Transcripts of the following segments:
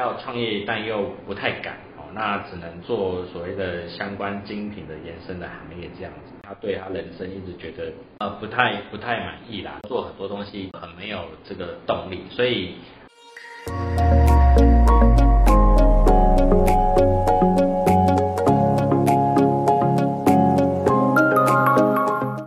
要创业但又不太敢哦，那只能做所谓的相关精品的延伸的行业这样子。他对他人生一直觉得呃不太不太满意啦，做很多东西很没有这个动力，所以。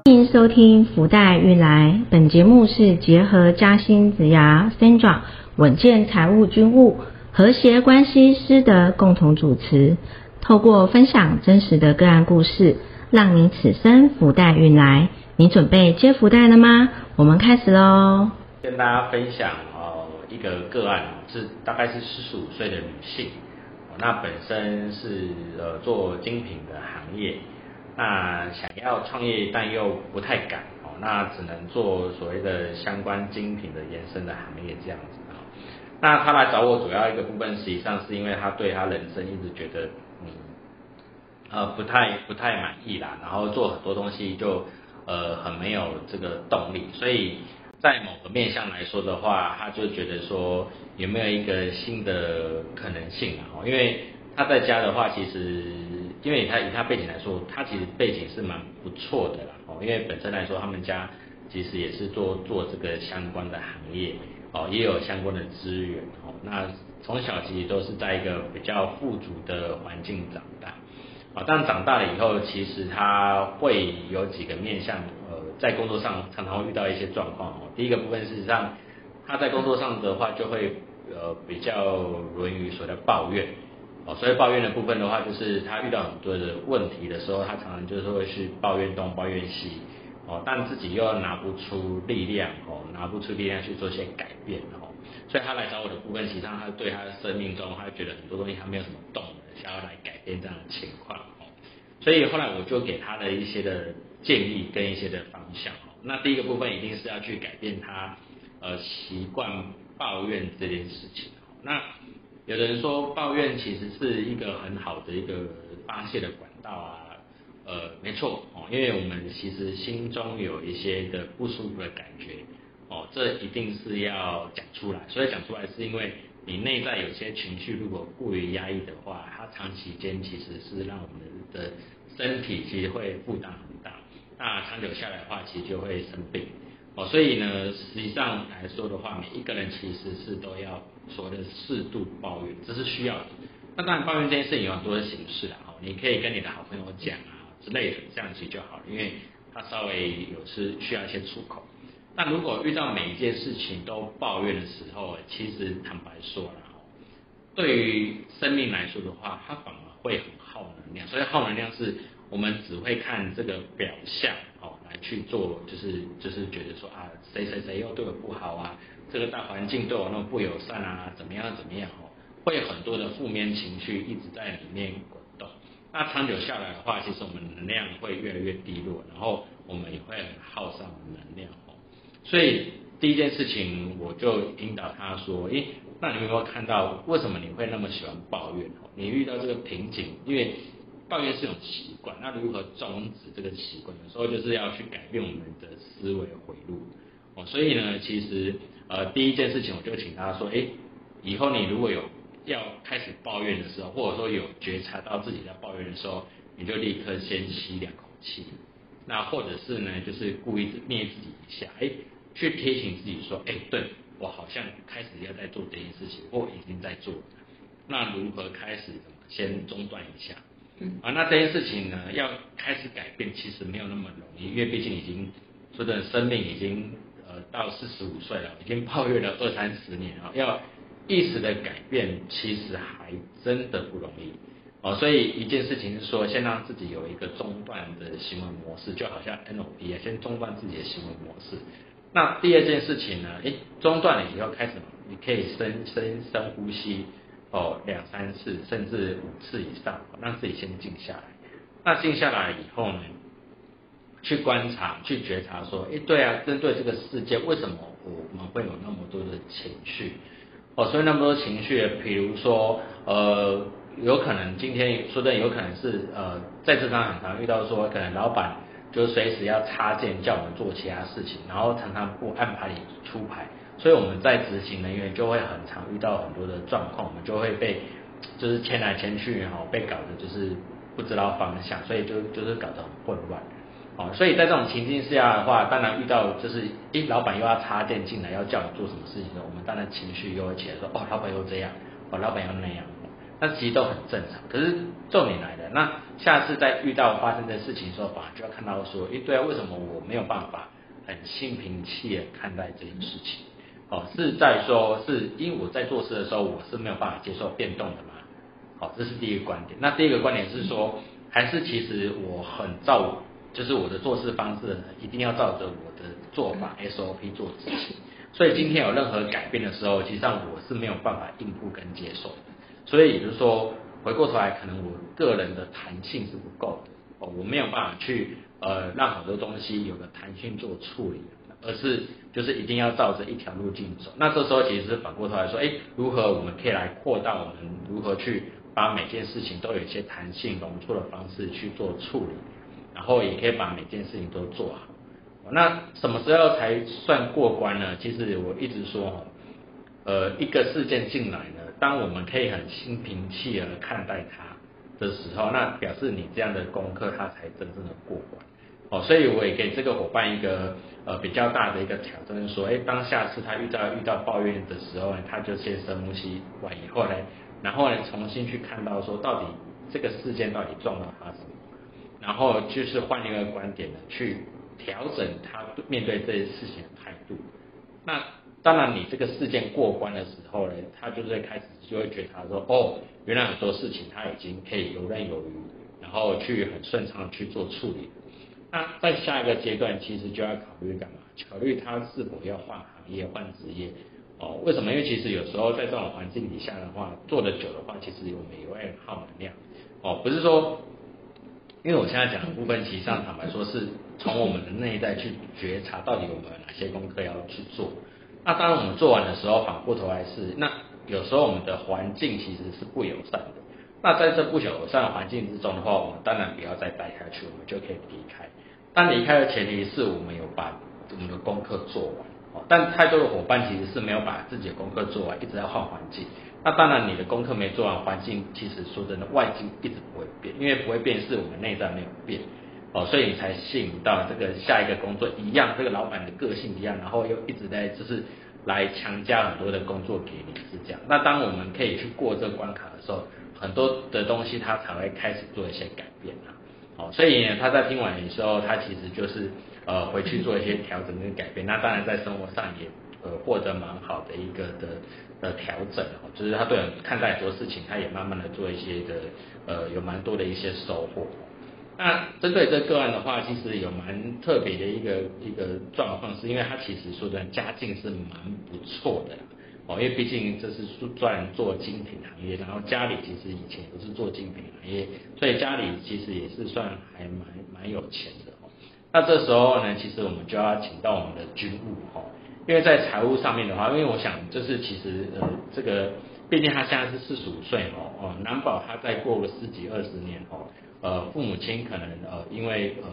欢迎收听福袋运来，本节目是结合嘉兴子牙、三爪稳健财务军务、和谐关系师的共同主持，透过分享真实的个案故事，让你此生福袋运来。你准备接福袋了吗？我们开始喽！跟大家分享哦，一个个案是大概是四十五岁的女性，那本身是呃做精品的行业。那想要创业但又不太敢哦，那只能做所谓的相关精品的延伸的行业这样子。那他来找我主要一个部分，实际上是因为他对他人生一直觉得嗯呃不太不太满意啦，然后做很多东西就呃很没有这个动力，所以在某个面向来说的话，他就觉得说有没有一个新的可能性啊？因为他在家的话，其实。因为他以他背景来说，他其实背景是蛮不错的啦哦。因为本身来说，他们家其实也是做做这个相关的行业哦，也有相关的资源哦。那从小其实都是在一个比较富足的环境长大啊。但长大了以后，其实他会有几个面向，呃，在工作上常常会遇到一些状况哦。第一个部分事实上，他在工作上的话就会呃比较容易所谓的抱怨。哦，所以抱怨的部分的话，就是他遇到很多的问题的时候，他常常就是会去抱怨东抱怨西，哦，但自己又要拿不出力量，哦，拿不出力量去做一些改变，哦，所以他来找我的部分，实际上他对他的生命中，他觉得很多东西他没有什么动能，想要来改变这样的情况，哦，所以后来我就给他的一些的建议跟一些的方向，哦，那第一个部分一定是要去改变他呃习惯抱怨这件事情，那。有的人说抱怨其实是一个很好的一个发泄的管道啊，呃，没错哦，因为我们其实心中有一些的不舒服的感觉哦，这一定是要讲出来。所以讲出来是因为你内在有些情绪如果过于压抑的话，它长期间其实是让我们的身体其实会负担很大，那长久下来的话，其实就会生病。哦，所以呢，实际上来说的话，每一个人其实是都要所谓的适度抱怨，这是需要的。那当然，抱怨这件事情有很多的形式啦，哦，你可以跟你的好朋友讲啊之类的，这样子就好，因为他稍微有是需要一些出口。那如果遇到每一件事情都抱怨的时候，其实坦白说了，对于生命来说的话，它反而会很耗能量。所以耗能量是我们只会看这个表象。哦，来去做就是就是觉得说啊谁谁谁又对我不好啊，这个大环境对我那么不友善啊，怎么样怎么样哦，会有很多的负面情绪一直在里面。那长久下来的话，其实我们能量会越来越低落，然后我们也会很耗上能量哦。所以第一件事情，我就引导他说，诶，那你有没有看到为什么你会那么喜欢抱怨哦？你遇到这个瓶颈，因为。抱怨是一种习惯，那如何终止这个习惯？有时候就是要去改变我们的思维回路哦。所以呢，其实呃第一件事情，我就请他说，哎，以后你如果有要开始抱怨的时候，或者说有觉察到自己在抱怨的时候，你就立刻先吸两口气。那或者是呢，就是故意捏自己一下，哎，去提醒自己说，哎，对我好像开始要在做这件事情，或已经在做。那如何开始？先中断一下。啊，那这件事情呢，要开始改变，其实没有那么容易，因为毕竟已经说的生命已经呃到四十五岁了，已经抱怨了二三十年了，要意识的改变，其实还真的不容易哦。所以一件事情是说，先让自己有一个中断的行为模式，就好像 NLP 啊，先中断自己的行为模式。那第二件事情呢，诶，中断了以后开始，你可以深深深呼吸。哦，两三次甚至五次以上，让自己先静下来。那静下来以后呢，去观察、去觉察，说，哎，对啊，针对这个世界，为什么我们会有那么多的情绪？哦，所以那么多情绪，比如说，呃，有可能今天说的有可能是，呃，在职场很常遇到说，可能老板就随时要插件叫我们做其他事情，然后常常不按牌理出牌。所以我们在执行人员就会很常遇到很多的状况，我们就会被就是牵来牵去哈，被搞得就是不知道方向，所以就就是搞得很混乱。哦，所以在这种情境下的话，当然遇到就是一老板又要插电进来，要叫你做什么事情的，我们当然情绪又会起来说，哦，老板又这样，哦，老板又那样，那其实都很正常。可是重点来了，那下次再遇到发生的事情的时候，反而就要看到说，诶，对啊，为什么我没有办法很心平气和看待这件事情？哦，是在说，是因为我在做事的时候，我是没有办法接受变动的嘛？好，这是第一个观点。那第二个观点是说，还是其实我很照。就是我的做事方式一定要照着我的做法 SOP 做执行，所以今天有任何改变的时候，其实上我是没有办法应付跟接受的。所以也就是说，回过头来，可能我个人的弹性是不够的哦，我没有办法去呃让很多东西有个弹性做处理，而是就是一定要照着一条路径走。那这时候其实是反过头来说，哎，如何我们可以来扩大我们如何去把每件事情都有一些弹性容错的方式去做处理。然后也可以把每件事情都做好。那什么时候才算过关呢？其实我一直说，呃，一个事件进来呢，当我们可以很心平气和看待它的时候，那表示你这样的功课它才真正的过关。哦，所以我也给这个伙伴一个呃比较大的一个挑战，说，哎，当下次他遇到遇到抱怨的时候呢，他就先深呼吸完以后呢，然后呢重新去看到说，到底这个事件到底撞到他什么。然后就是换一个观点呢，去调整他面对这些事情的态度。那当然，你这个事件过关的时候呢，他就是开始就会觉得他说，哦，原来很多事情他已经可以游刃有余，然后去很顺畅去做处理。那在下一个阶段，其实就要考虑干嘛？考虑他是否要换行业、换职业。哦，为什么？因为其实有时候在这种环境底下的话，做的久的话，其实我们也会耗能量。哦，不是说。因为我现在讲的部分，其实上坦白说，是从我们的内在去觉察到底我们哪些功课要去做。那当然我们做完的时候，反过头来是，那有时候我们的环境其实是不友善的。那在这不友善的环境之中的话，我们当然不要再待下去，我们就可以离开。但离开的前提是我们有把我们的功课做完。但太多的伙伴其实是没有把自己的功课做完，一直在换环境。那当然，你的功课没做完，环境其实说真的，外境一直不会变，因为不会变是我们内在没有变，哦，所以你才吸引到这个下一个工作一样，这个老板的个性一样，然后又一直在就是来强加很多的工作给你，是这样。那当我们可以去过这关卡的时候，很多的东西他才会开始做一些改变啊，哦，所以他在听完的时候，他其实就是呃回去做一些调整跟改变。那当然在生活上也呃获得蛮好的一个的。的调整哦，就是他对看待很多事情，他也慢慢的做一些的呃，有蛮多的一些收获。那针对这个案的话，其实有蛮特别的一个一个状况，是因为他其实说的家境是蛮不错的哦，因为毕竟这是赚做精品行业，然后家里其实以前也是做精品行业，所以家里其实也是算还蛮蛮有钱的哦。那这时候呢，其实我们就要请到我们的军务哦。因为在财务上面的话，因为我想就是其实呃这个，毕竟他现在是四十五岁哦哦，难保他再过个十几二十年哦，呃父母亲可能呃因为呃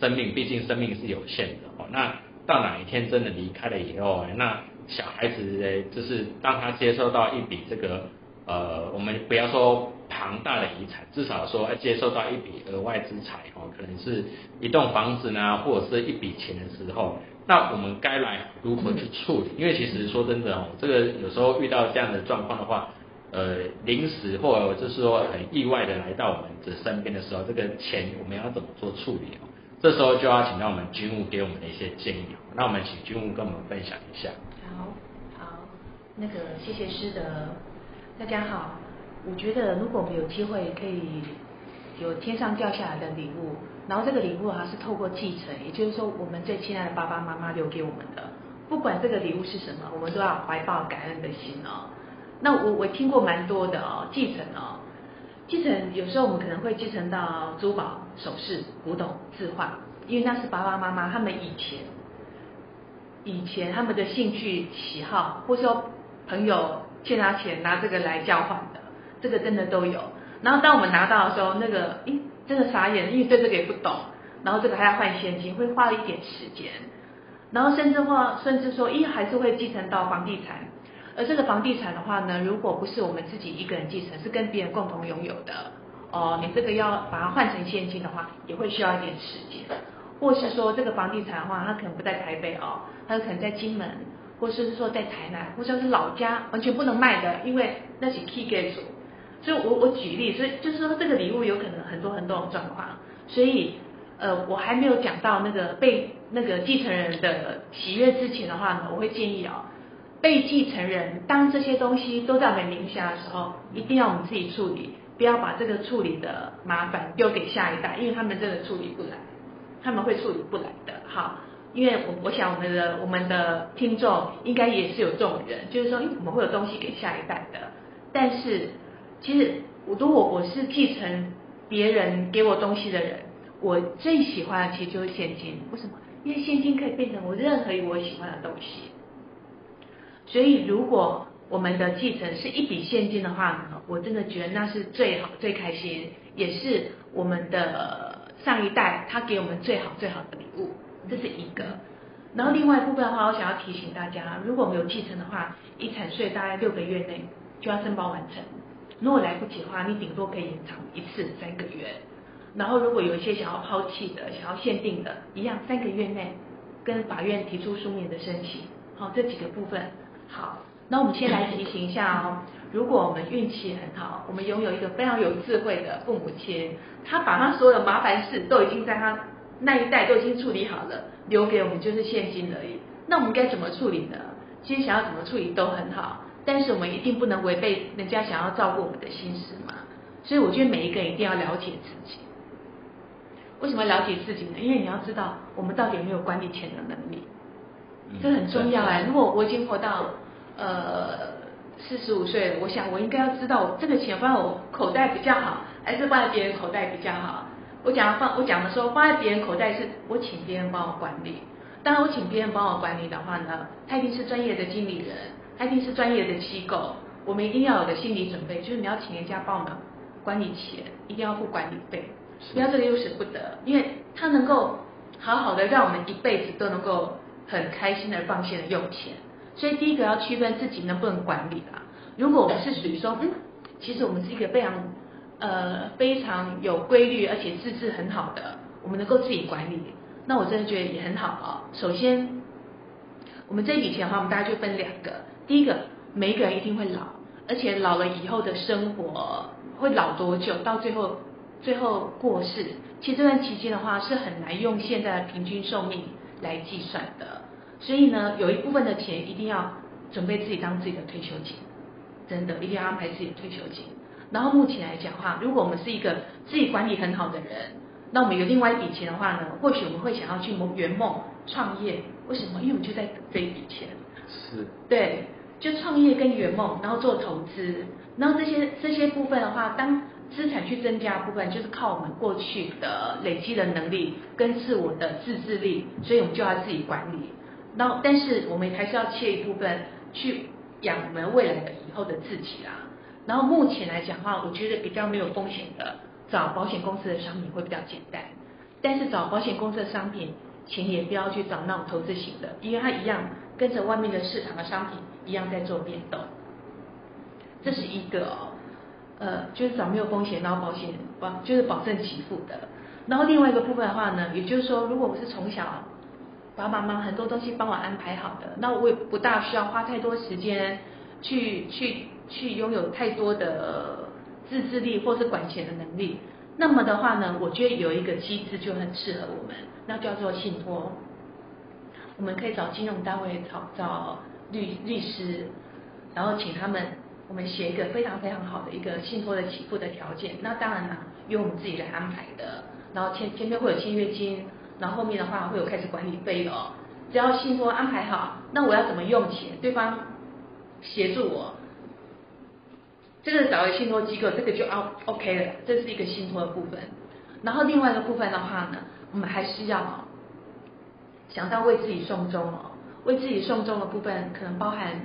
生命毕竟生命是有限的哦，那到哪一天真的离开了以后，那小孩子就是当他接收到一笔这个呃我们不要说庞大的遗产，至少说接受到一笔额外资财哦，可能是一栋房子呢，或者是一笔钱的时候。那我们该来如何去处理？因为其实说真的哦，这个有时候遇到这样的状况的话，呃，临时或者就是说很意外的来到我们的身边的时候，这个钱我们要怎么做处理哦？这时候就要请到我们军务给我们的一些建议。那我们请军务跟我们分享一下。好，好，那个谢谢师德，大家好。我觉得如果我们有机会可以有天上掉下来的礼物。然后这个礼物哈是透过继承，也就是说我们最亲爱的爸爸妈妈留给我们的，不管这个礼物是什么，我们都要怀抱感恩的心哦。那我我听过蛮多的哦，继承哦，继承有时候我们可能会继承到珠宝、首饰、古董、字画，因为那是爸爸妈妈他们以前以前他们的兴趣喜好，或者说朋友欠他钱拿这个来交换的，这个真的都有。然后当我们拿到的时候，那个诶。真的傻眼，因为对这个也不懂，然后这个还要换现金，会花了一点时间。然后甚至话，甚至说，一还是会继承到房地产。而这个房地产的话呢，如果不是我们自己一个人继承，是跟别人共同拥有的，哦，你这个要把它换成现金的话，也会需要一点时间。或是说这个房地产的话，它可能不在台北哦，它可能在金门，或是说在台南，或者是老家，完全不能卖的，因为那是 key gate。所以我我举例，所以就是说这个礼物有可能很多很多种状况，所以呃我还没有讲到那个被那个继承人的喜悦之前的话呢，我会建议哦，被继承人当这些东西都在我们名下的时候，一定要我们自己处理，不要把这个处理的麻烦丢给下一代，因为他们真的处理不来，他们会处理不来的。好，因为我我想我们的我们的听众应该也是有这种人，就是说，怎么会有东西给下一代的？但是。其实，我如果我是继承别人给我东西的人，我最喜欢的其实就是现金。为什么？因为现金可以变成我任何一我喜欢的东西。所以，如果我们的继承是一笔现金的话，我真的觉得那是最好、最开心，也是我们的上一代他给我们最好、最好的礼物。这是一个。然后另外一部分的话，我想要提醒大家，如果我们有继承的话，遗产税大概六个月内就要申报完成。如果来不及的话，你顶多可以延长一次三个月。然后如果有一些想要抛弃的、想要限定的，一样三个月内跟法院提出书面的申请。好，这几个部分。好，那我们先来提醒一下哦。如果我们运气很好，我们拥有一个非常有智慧的父母亲，他把他所有的麻烦事都已经在他那一代都已经处理好了，留给我们就是现金而已。那我们该怎么处理呢？其实想要怎么处理都很好。但是我们一定不能违背人家想要照顾我们的心思嘛，所以我觉得每一个人一定要了解自己。为什么了解自己呢？因为你要知道我们到底有没有管理钱的能力，这很重要哎。如果我已经活到呃四十五岁了，我想我应该要知道这个钱放在我口袋比较好，还是放在别人口袋比较好。我讲放我讲的时候放在别人口袋是我请别人帮我管理，当然我请别人帮我管理的话呢，他一定是专业的经理人。他一定是专业的机构，我们一定要有个心理准备，就是你要请人家帮忙管理钱，一定要付管理费，不要这个又舍不得，因为他能够好好的让我们一辈子都能够很开心的放心的用钱，所以第一个要区分自己能不能管理啦。如果我们是属于说，嗯，其实我们是一个非常呃非常有规律而且自制很好的，我们能够自己管理，那我真的觉得也很好啊。首先，我们这笔钱的话，我们大家就分两个。第一个，每一个人一定会老，而且老了以后的生活会老多久？到最后，最后过世，其实这段期间的话是很难用现在的平均寿命来计算的。所以呢，有一部分的钱一定要准备自己当自己的退休金，真的一定要安排自己的退休金。然后目前来讲话，如果我们是一个自己管理很好的人，那我们有另外一笔钱的话呢，或许我们会想要去圆梦创业。为什么？因为我们就在等这一笔钱。是。对。就创业跟圆梦，然后做投资，然后这些这些部分的话，当资产去增加部分，就是靠我们过去的累积的能力跟自我的自制力，所以我们就要自己管理。然后，但是我们还是要切一部分去养我们未来的以后的自己啦。然后目前来讲的话，我觉得比较没有风险的，找保险公司的商品会比较简单。但是找保险公司的商品，请也不要去找那种投资型的，因为它一样跟着外面的市场的商品。一样在做变动，这是一个哦，呃，就是找没有风险，然后保险保就是保证给付的。然后另外一个部分的话呢，也就是说，如果我是从小爸爸妈妈很多东西帮我安排好的，那我也不大需要花太多时间去去去拥有太多的自制力或是管钱的能力。那么的话呢，我觉得有一个机制就很适合我们，那叫做信托。我们可以找金融单位找找。律律师，然后请他们，我们写一个非常非常好的一个信托的起付的条件。那当然啦，由我们自己来安排的。然后前前面会有签约金，然后后面的话会有开始管理费哦。只要信托安排好，那我要怎么用钱？对方协助我，这个找个信托机构，这个就 O OK 了。这是一个信托的部分。然后另外一个部分的话呢，我们还是要想到为自己送终哦。为自己送终的部分，可能包含，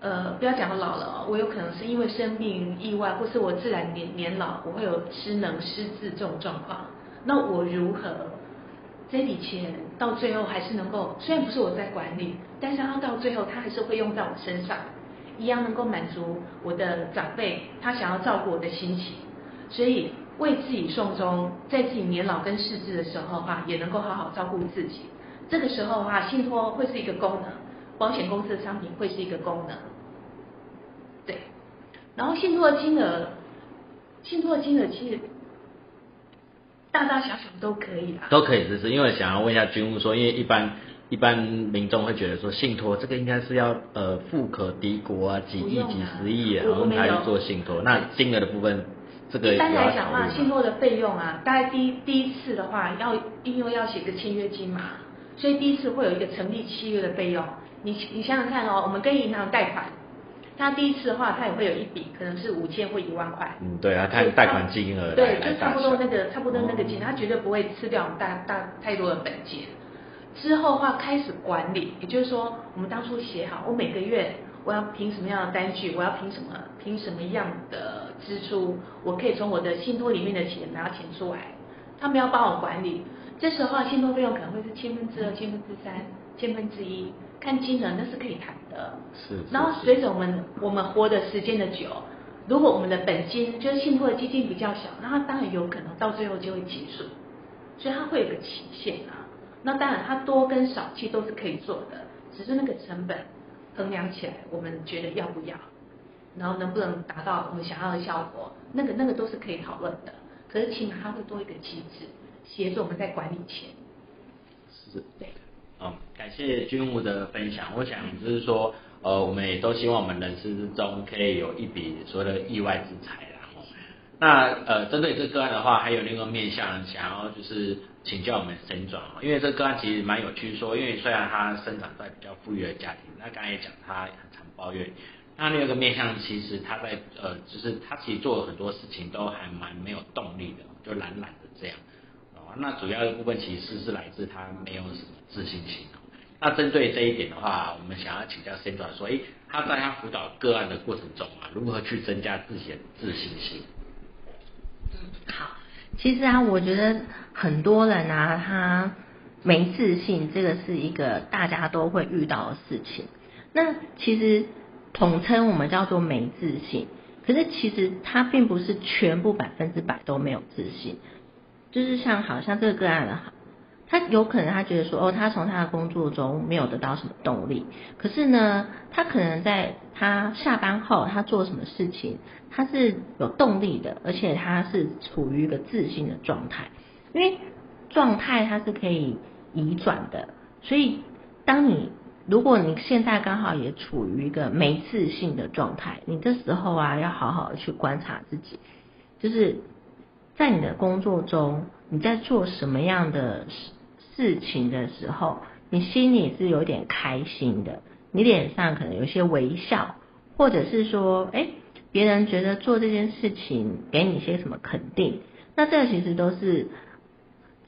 呃，不要讲老了哦，我有可能是因为生病、意外，或是我自然年年老，我会有失能、失智这种状况。那我如何这笔钱到最后还是能够，虽然不是我在管理，但是他到最后他还是会用在我身上，一样能够满足我的长辈他想要照顾我的心情，所以为自己送终，在自己年老跟逝世的时候哈，也能够好好照顾自己。这个时候哈，信托会是一个功能，保险公司的商品会是一个功能，对。然后信托的金额，信托的金额其实大大小小都可以啦。都可以支持，因为想要问一下军务说，因为一般一般民众会觉得说信托这个应该是要呃富可敌国啊，几亿几十亿啊，然后才去做信托。那金额的部分，这个一般来讲话，信托的费用啊，大概第一第一次的话，要因为要写个签约金嘛。所以第一次会有一个成立契约的费用，你你想想看哦，我们跟银行贷款，他第一次的话，他也会有一笔，可能是五千或一万块。嗯，对啊，看贷款金额。对，就差不多那个差不多那个金，他绝对不会吃掉我们大大太多的本金。之后的话开始管理，也就是说，我们当初写好，我每个月我要凭什么样的单据，我要凭什么凭什么样的支出，我可以从我的信托里面的钱拿钱出来，他们要帮我管理。这时候信托费用可能会是千分之二、千分之三、千分之一，看金额那是可以谈的。是。然后随着我们我们活的时间的久，如果我们的本金就是信托的基金比较小，那它当然有可能到最后就会结束，所以它会有个期限啊。那当然它多跟少其实都是可以做的，只是那个成本衡量起来，我们觉得要不要，然后能不能达到我们想要的效果，那个那个都是可以讨论的。可是起码它会多一个机制。协助我们在管理钱，是，对，嗯，感谢军务的分享。我想就是说，呃，我们也都希望我们人生之中可以有一笔所谓的意外之财啦。那呃，针对这个案的话，还有另一个面向，想要就是请教我们沈转哦，因为这个案其实蛮有趣，说因为虽然他生长在比较富裕的家庭，那刚才也讲他很常抱怨，那另一个面向其实他在呃，就是他其实做了很多事情都还蛮没有动力的，就懒懒的这样。那主要的部分其实是来自他没有什么自信心。那针对这一点的话，我们想要请教 Sandra 说，哎，他在他辅导个案的过程中啊，如何去增加自己的自信心？嗯，好，其实啊，我觉得很多人啊，他没自信，这个是一个大家都会遇到的事情。那其实统称我们叫做没自信，可是其实他并不是全部百分之百都没有自信。就是像好像这个个案的，他有可能他觉得说哦，他从他的工作中没有得到什么动力，可是呢，他可能在他下班后，他做什么事情，他是有动力的，而且他是处于一个自信的状态，因为状态它是可以移转的，所以当你如果你现在刚好也处于一个没自信的状态，你这时候啊，要好好的去观察自己，就是。在你的工作中，你在做什么样的事事情的时候，你心里是有点开心的，你脸上可能有些微笑，或者是说，哎，别人觉得做这件事情给你些什么肯定，那这其实都是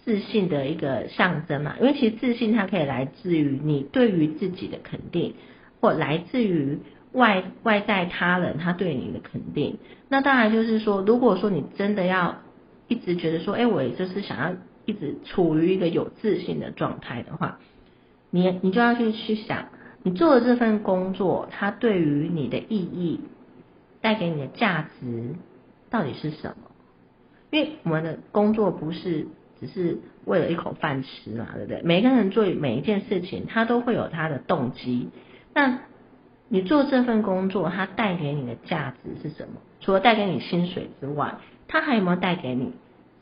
自信的一个象征嘛。因为其实自信它可以来自于你对于自己的肯定，或来自于外外在他人他对你的肯定。那当然就是说，如果说你真的要一直觉得说，哎，我也就是想要一直处于一个有自信的状态的话，你你就要去去想，你做的这份工作，它对于你的意义，带给你的价值到底是什么？因为我们的工作不是只是为了一口饭吃嘛，对不对？每个人做每一件事情，他都会有他的动机。那你做这份工作，它带给你的价值是什么？除了带给你薪水之外，它还有没有带给你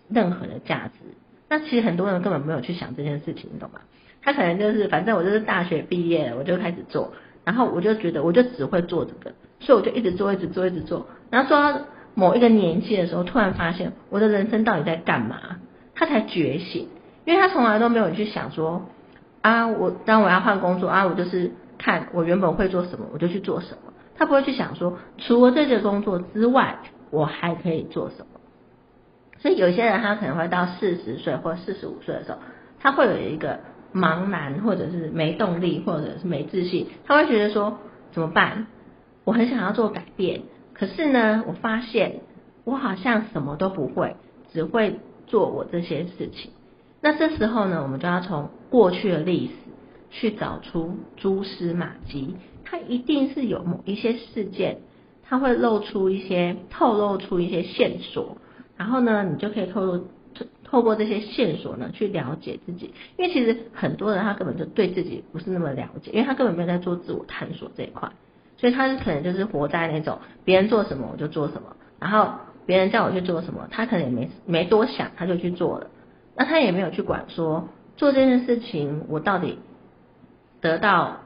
任何的价值？那其实很多人根本没有去想这件事情，你懂吗？他可能就是反正我就是大学毕业了，我就开始做，然后我就觉得我就只会做这个，所以我就一直做，一直做，一直做。然后做到某一个年纪的时候，突然发现我的人生到底在干嘛？他才觉醒，因为他从来都没有去想说啊，我当我要换工作啊，我就是看我原本会做什么，我就去做什么。他不会去想说，除了这个工作之外。我还可以做什么？所以有些人他可能会到四十岁或四十五岁的时候，他会有一个茫然，或者是没动力，或者是没自信。他会觉得说怎么办？我很想要做改变，可是呢，我发现我好像什么都不会，只会做我这些事情。那这时候呢，我们就要从过去的历史去找出蛛丝马迹，它一定是有某一些事件，它会露出一些透露出一些线索，然后呢，你就可以透露透过这些线索呢去了解自己，因为其实很多人他根本就对自己不是那么了解，因为他根本没有在做自我探索这一块，所以他是可能就是活在那种别人做什么我就做什么，然后别人叫我去做什么，他可能也没没多想他就去做了。那他也没有去管说做这件事情我到底得到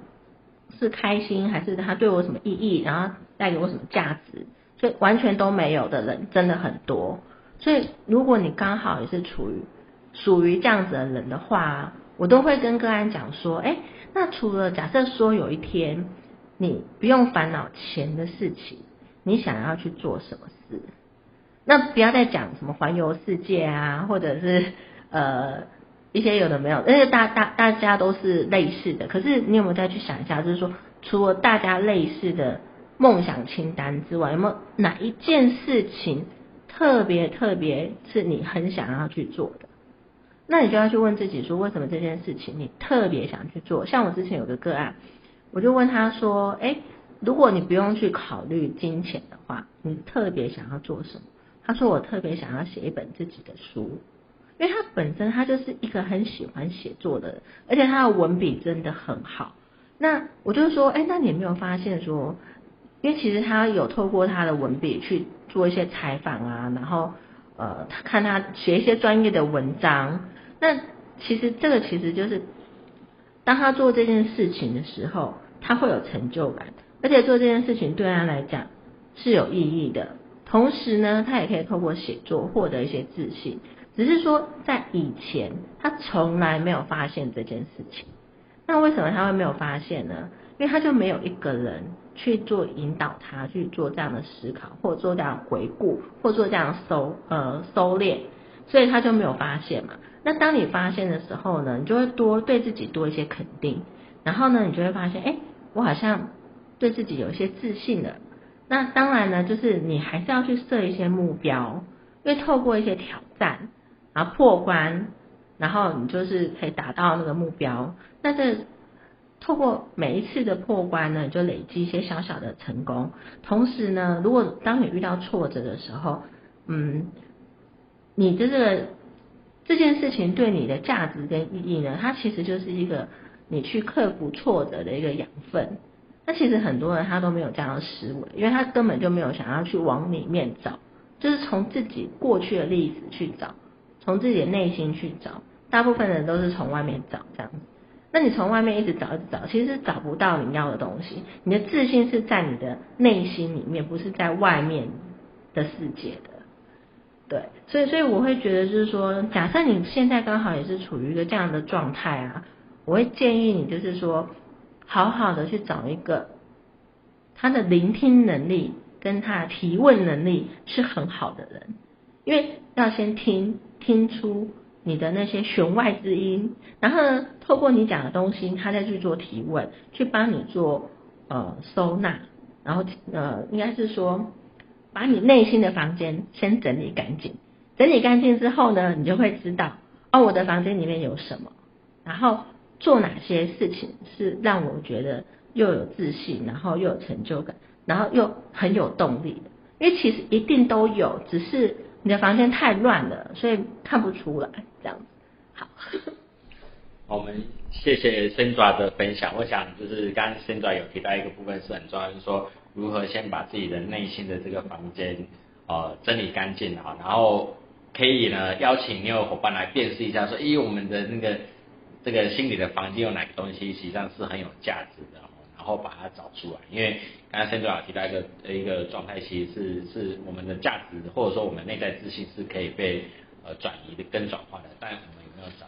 是开心还是他对我什么意义，然后带给我什么价值，所以完全都没有的人真的很多。所以如果你刚好也是处于属于这样子的人的话，我都会跟个案讲说，哎，那除了假设说有一天你不用烦恼钱的事情，你想要去做什么事？那不要再讲什么环游世界啊，或者是。呃，一些有的没有，因为大大大家都是类似的。可是你有没有再去想一下，就是说，除了大家类似的梦想清单之外，有没有哪一件事情特别特别是你很想要去做的？那你就要去问自己说，为什么这件事情你特别想去做？像我之前有个个案，我就问他说，哎，如果你不用去考虑金钱的话，你特别想要做什么？他说我特别想要写一本自己的书。因为他本身他就是一个很喜欢写作的人，而且他的文笔真的很好。那我就说，哎，那你有没有发现说，因为其实他有透过他的文笔去做一些采访啊，然后呃，他看他写一些专业的文章。那其实这个其实就是，当他做这件事情的时候，他会有成就感，而且做这件事情对他来讲是有意义的。同时呢，他也可以透过写作获得一些自信。只是说，在以前他从来没有发现这件事情。那为什么他会没有发现呢？因为他就没有一个人去做引导他去做这样的思考，或做这样回顾，或做这样收呃收敛，所以他就没有发现嘛。那当你发现的时候呢，你就会多对自己多一些肯定，然后呢，你就会发现，哎，我好像对自己有一些自信了。那当然呢，就是你还是要去设一些目标，因为透过一些挑战。然后破关，然后你就是可以达到那个目标。那这透过每一次的破关呢，就累积一些小小的成功。同时呢，如果当你遇到挫折的时候，嗯，你的这个这件事情对你的价值跟意义呢，它其实就是一个你去克服挫折的一个养分。那其实很多人他都没有这样的思维，因为他根本就没有想要去往里面找，就是从自己过去的例子去找。从自己的内心去找，大部分人都是从外面找这样子。那你从外面一直找一直找，其实找不到你要的东西。你的自信是在你的内心里面，不是在外面的世界的。对，所以所以我会觉得就是说，假设你现在刚好也是处于一个这样的状态啊，我会建议你就是说，好好的去找一个他的聆听能力跟他的提问能力是很好的人，因为要先听。听出你的那些弦外之音，然后呢，透过你讲的东西，他再去做提问，去帮你做呃收纳，然后呃应该是说，把你内心的房间先整理干净，整理干净之后呢，你就会知道哦，我的房间里面有什么，然后做哪些事情是让我觉得又有自信，然后又有成就感，然后又很有动力的，因为其实一定都有，只是。你的房间太乱了，所以看不出来这样子。好，我们谢谢森爪的分享。我想就是刚刚森爪有提到一个部分是很重要，就是说如何先把自己的内心的这个房间呃整理干净啊，然后可以呢邀请另外伙伴来辨识一下，说咦我们的那个这个心理的房间有哪个东西实际上是很有价值的。然后把它找出来，因为刚才申主老提到一个一个状态，其实是是我们的价值或者说我们内在自信是可以被呃转移的跟转化的，但我们有没有找？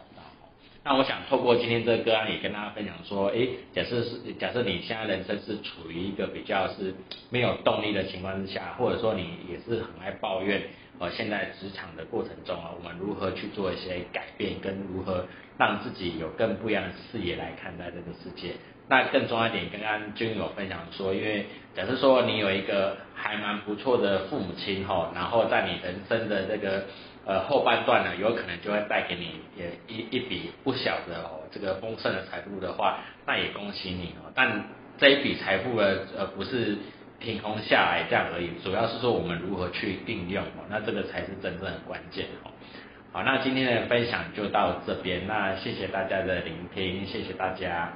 那我想透过今天这个案也跟大家分享说，哎，假设是假设你现在人生是处于一个比较是没有动力的情况之下，或者说你也是很爱抱怨，呃，现在职场的过程中啊，我们如何去做一些改变，跟如何让自己有更不一样的视野来看待这个世界？那更重要一点，刚刚君有分享说，因为假设说你有一个还蛮不错的父母亲哈，然后在你人生的这个呃后半段呢，有可能就会带给你也一一笔不小的哦这个丰盛的财富的话，那也恭喜你哦。但这一笔财富呢，呃不是凭空下来这样而已，主要是说我们如何去运用哦，那这个才是真正的关键哦。好，那今天的分享就到这边，那谢谢大家的聆听，谢谢大家。